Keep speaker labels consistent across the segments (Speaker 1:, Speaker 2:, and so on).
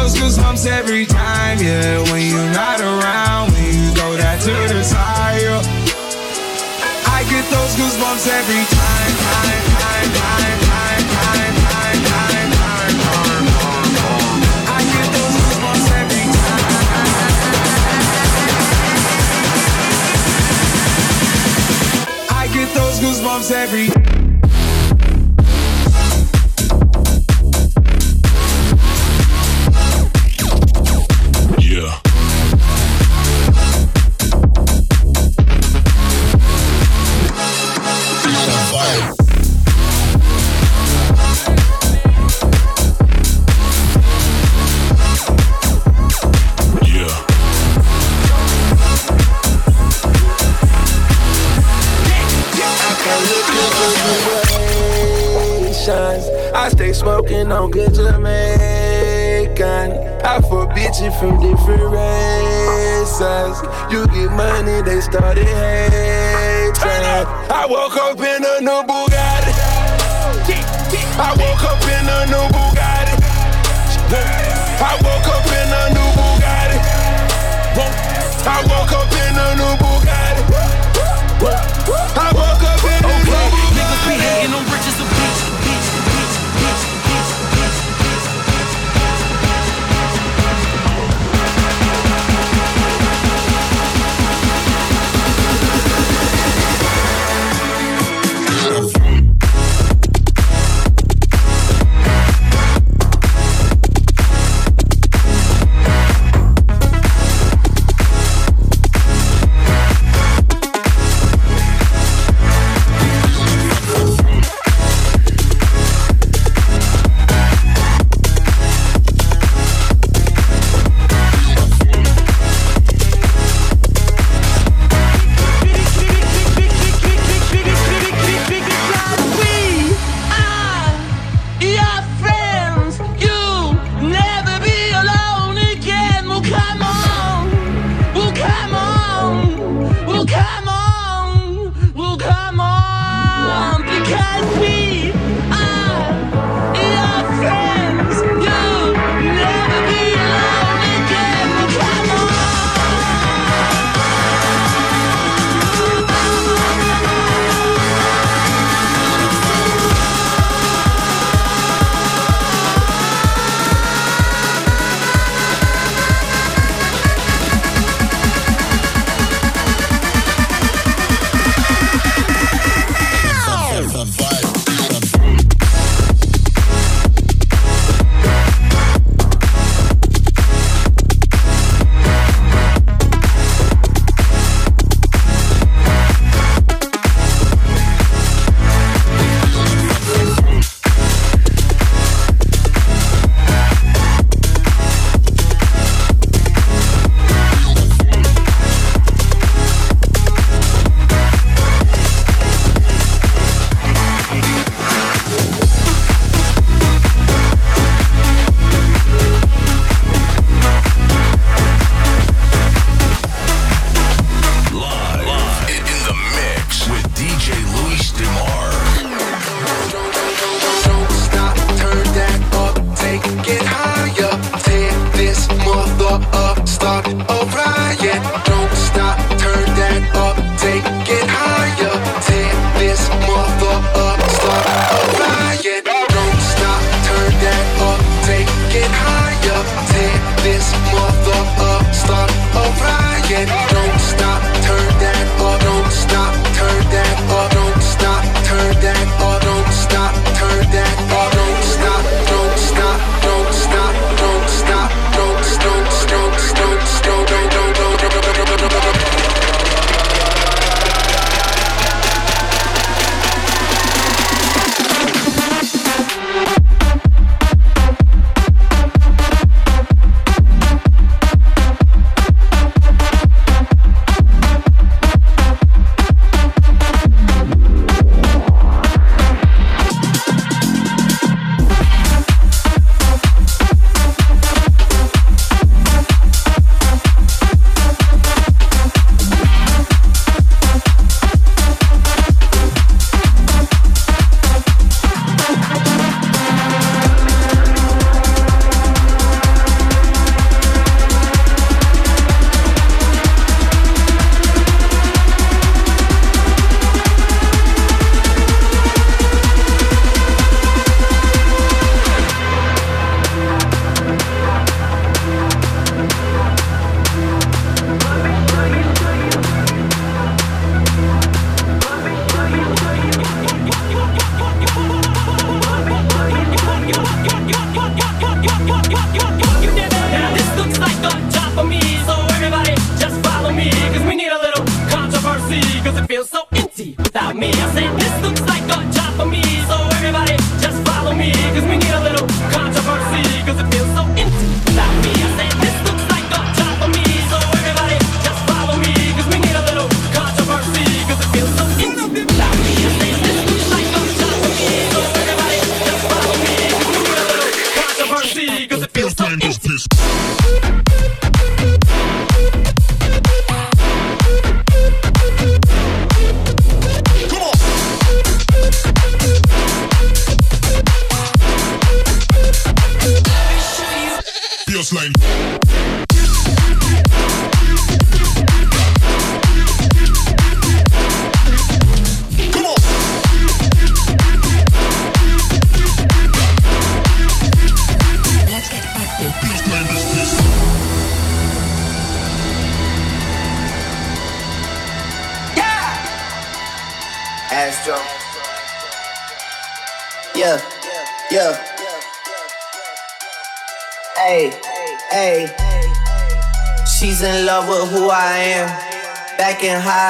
Speaker 1: those goosebumps every time, yeah. When you're not around, when you go that to the side, yeah. I get those goosebumps every time, time, time, time, time. I get those goosebumps every time. I get those goosebumps every.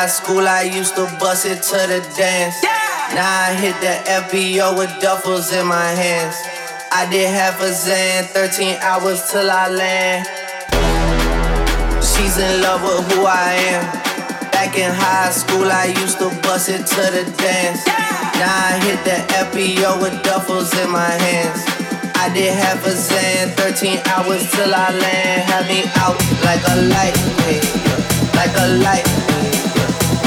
Speaker 2: High school, I used to bust it to the dance. Now I hit the FBO with duffels in my hands. I did half a Xan, 13 hours till I land. She's in love with who I am. Back in high school, I used to bust it to the dance. Now I hit the FBO with duffels in my hands. I did half a Xan, 13 hours till I land. Had me out like a light, like a light,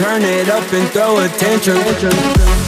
Speaker 3: Turn it up and throw a tantrum.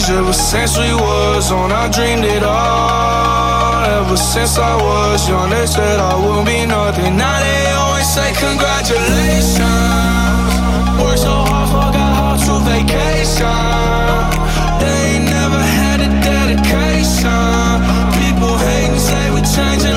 Speaker 4: Changed Ever since we was on, I dreamed it all Ever since I was young, they said I would be nothing. Now they always say congratulations. Worked so hard, forgot how to vacation. They ain't never had a dedication. People hate and say we changing,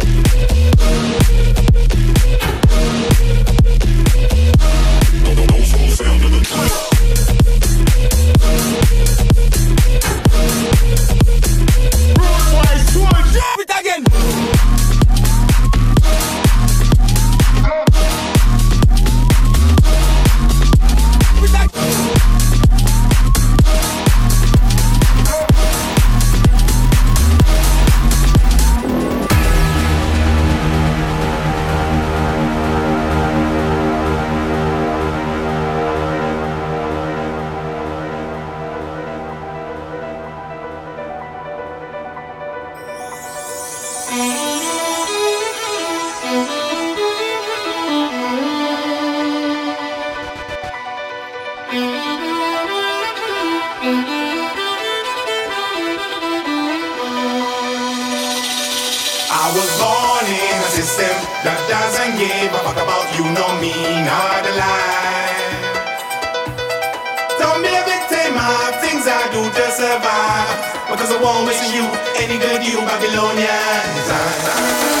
Speaker 5: any good you Babylonians.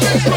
Speaker 6: Thank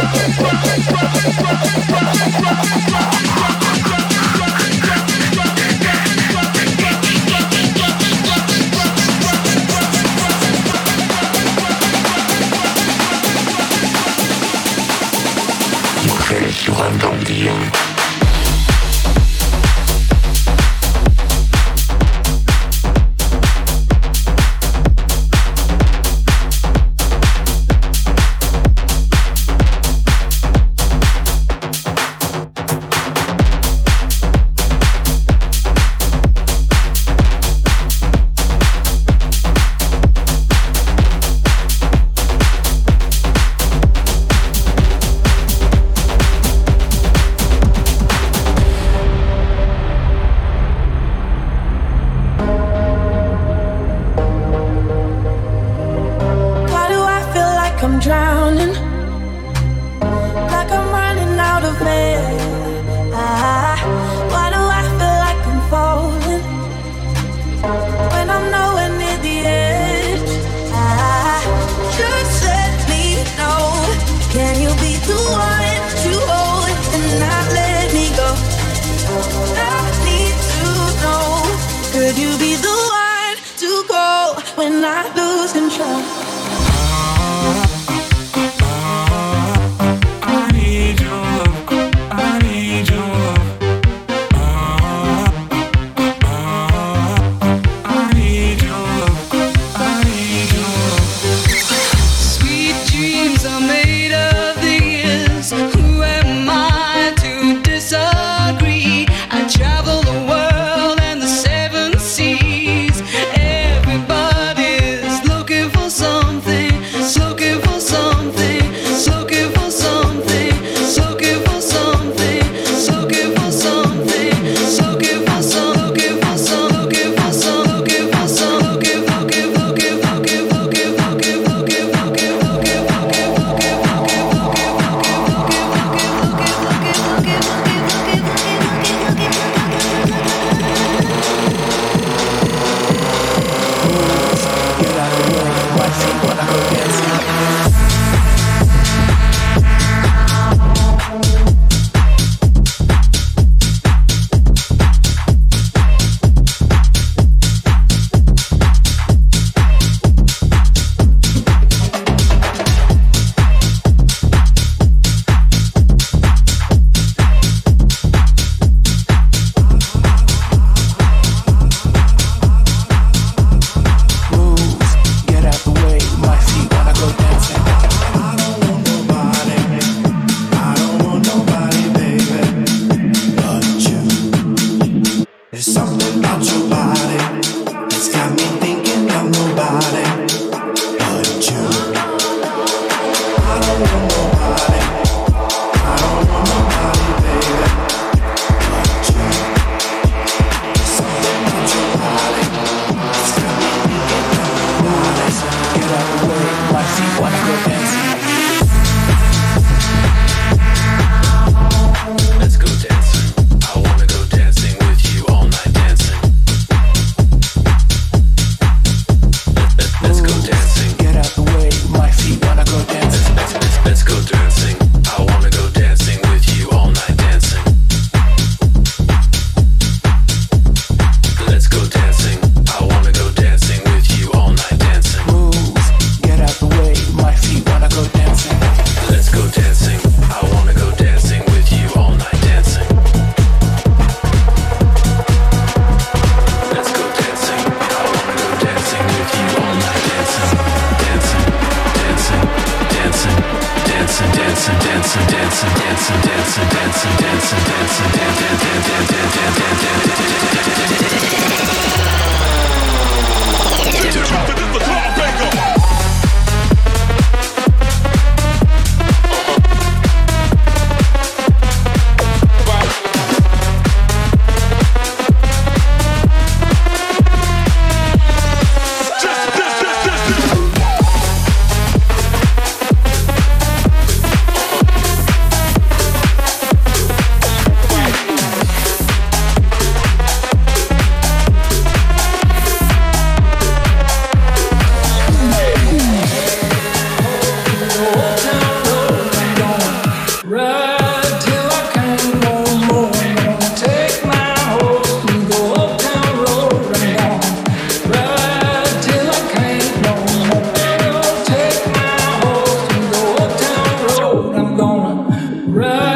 Speaker 6: Right.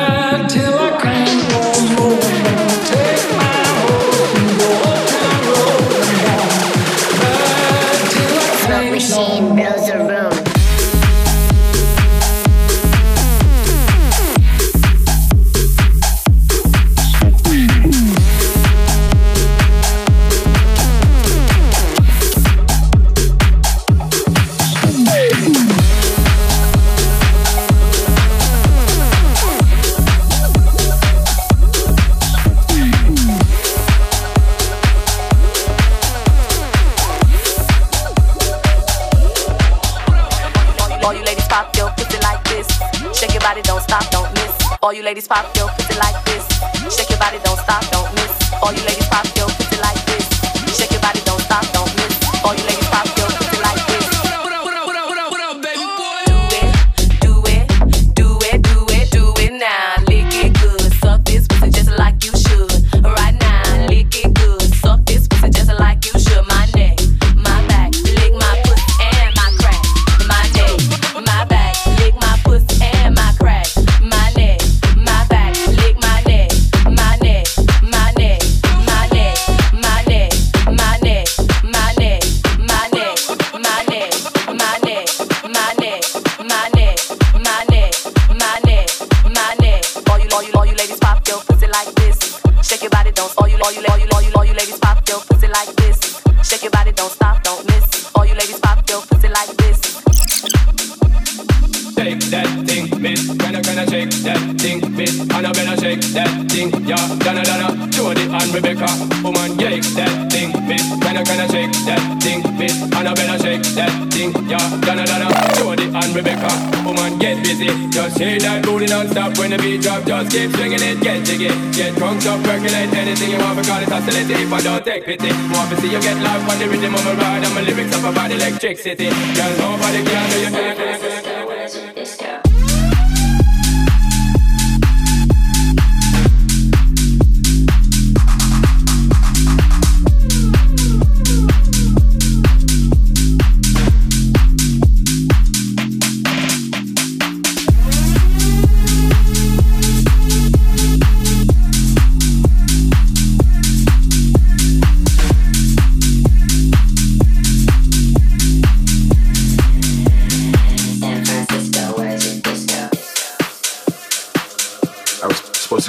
Speaker 6: Ladies pop shake
Speaker 7: that thing, miss? Better shake that thing, yeah. Donna, Donna, Jody and Rebecca. Woman, shake that thing, miss. Can I shake that thing, miss? Better shake that thing, yeah. Donna, Donna, Jody and Rebecca. Woman, get busy. Just shake that booty non-stop when the beat drop. Just keep swinging it, get jiggy. Get drunk, up, percolate anything you want because it's oscillating. If I don't take pity, want to see you get live on the rhythm of a ride. And my lyrics up about electricity. Girl, nobody can do you.
Speaker 8: I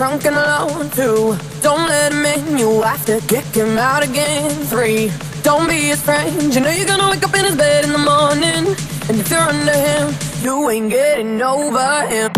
Speaker 9: drunk and alone. Two, don't let him in. You have to kick him out again. Three, don't be his friend. You know you're gonna wake up in his bed in the morning, and if you're under him, you ain't getting over him.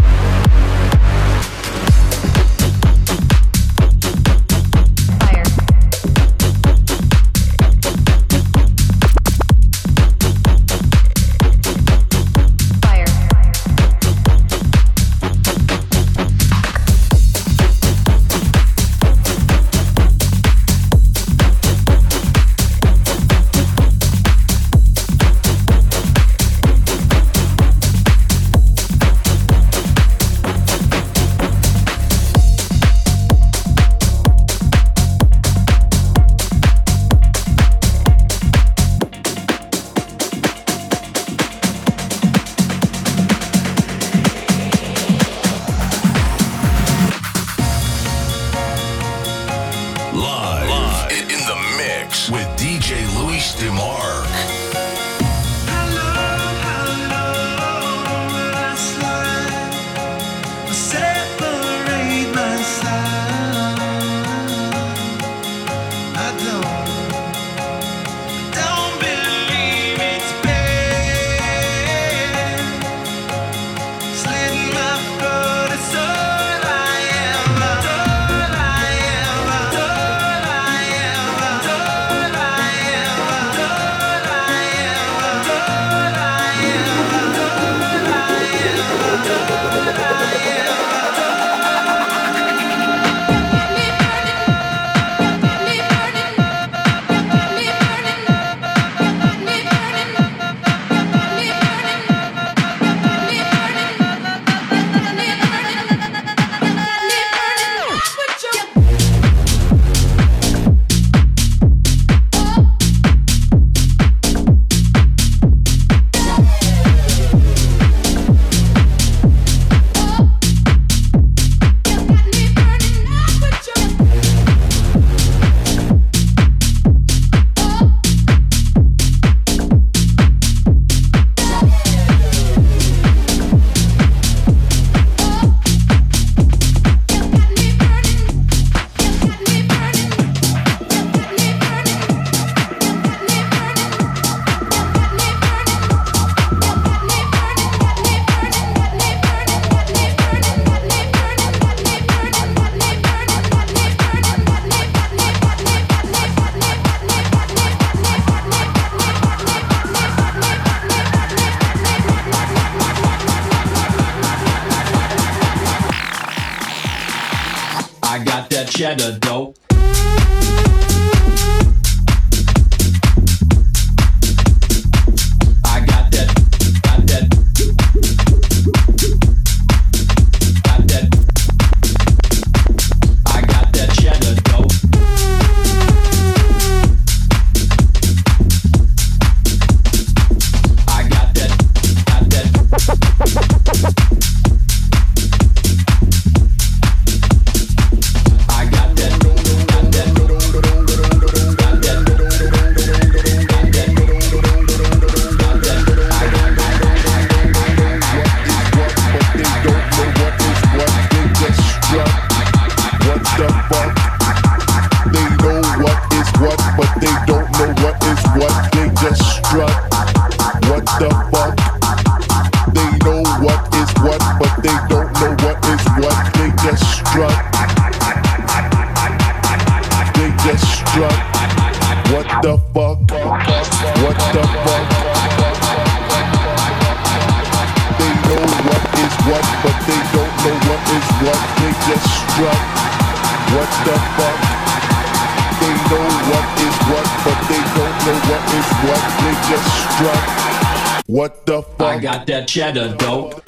Speaker 10: Got that cheddar dope.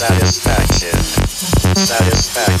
Speaker 11: Satisfaction, satisfaction,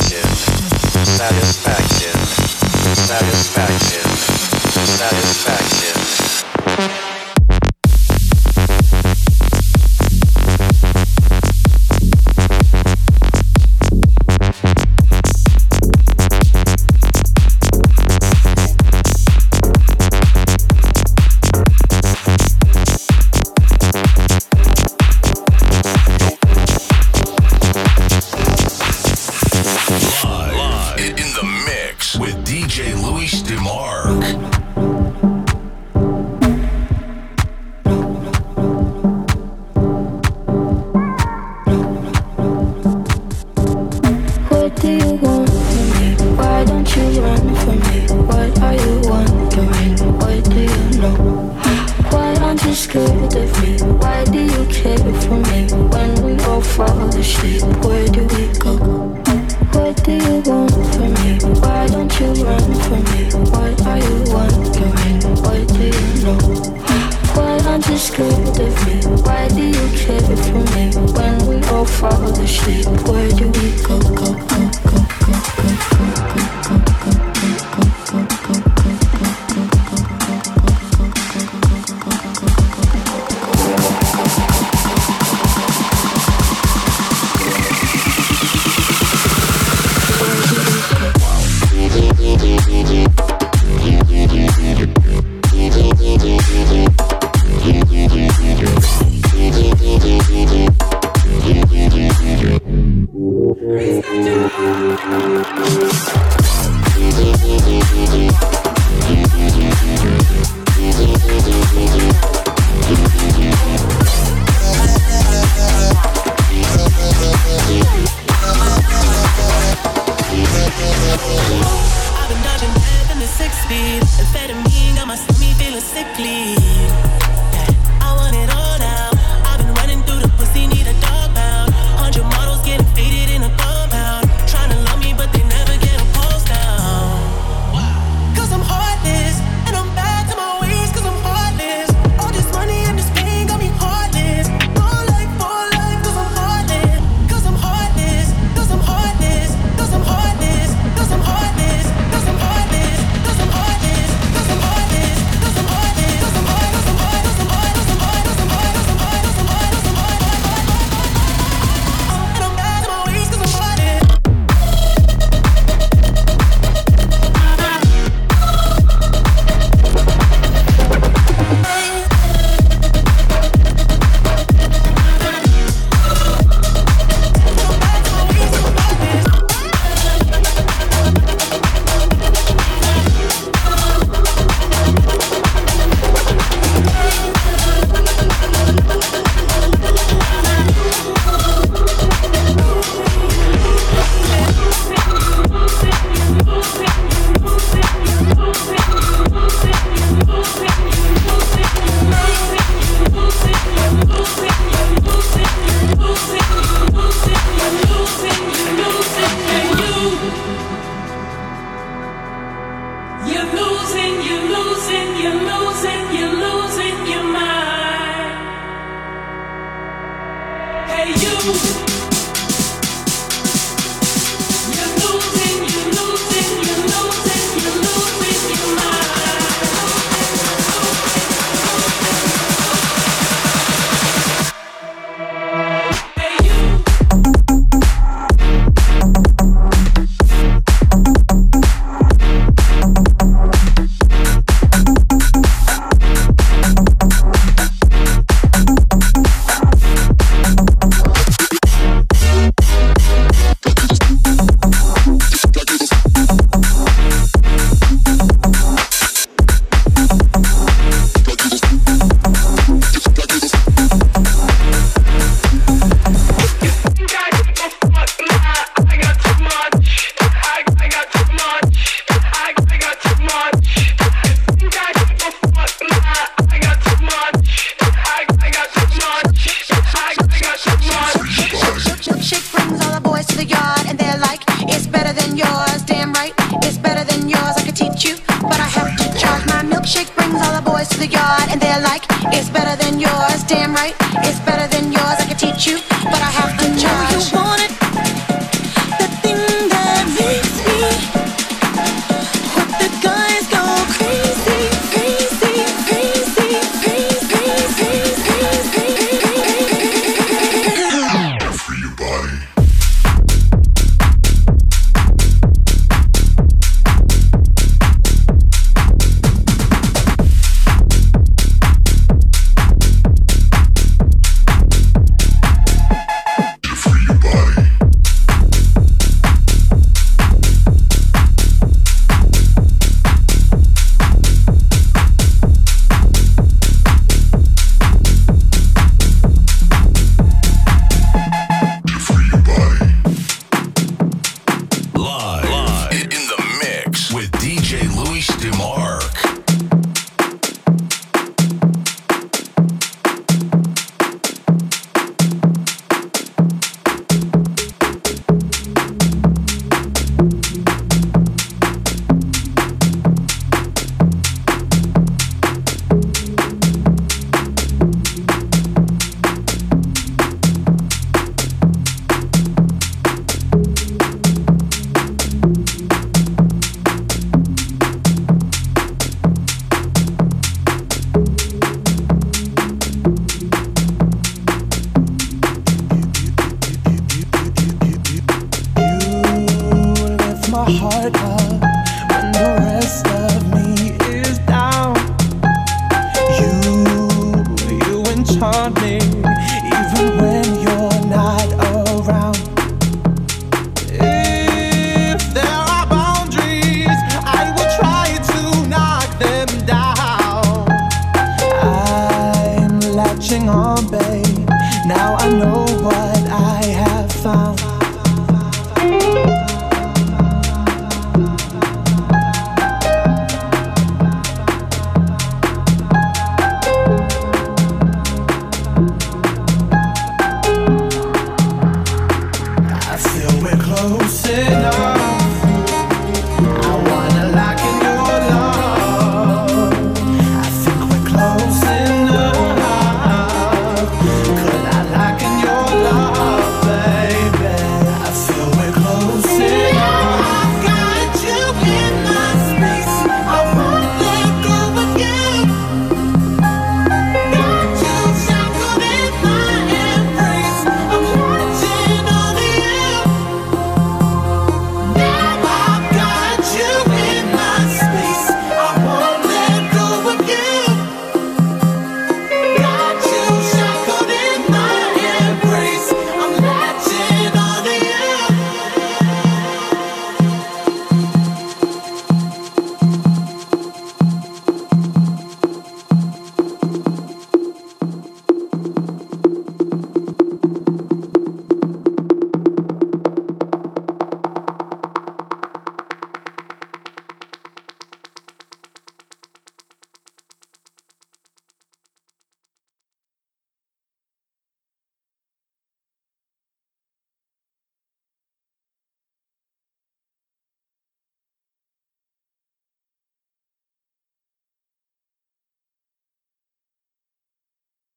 Speaker 9: catching on, babe. Now I know what
Speaker 12: I
Speaker 13: have
Speaker 14: found.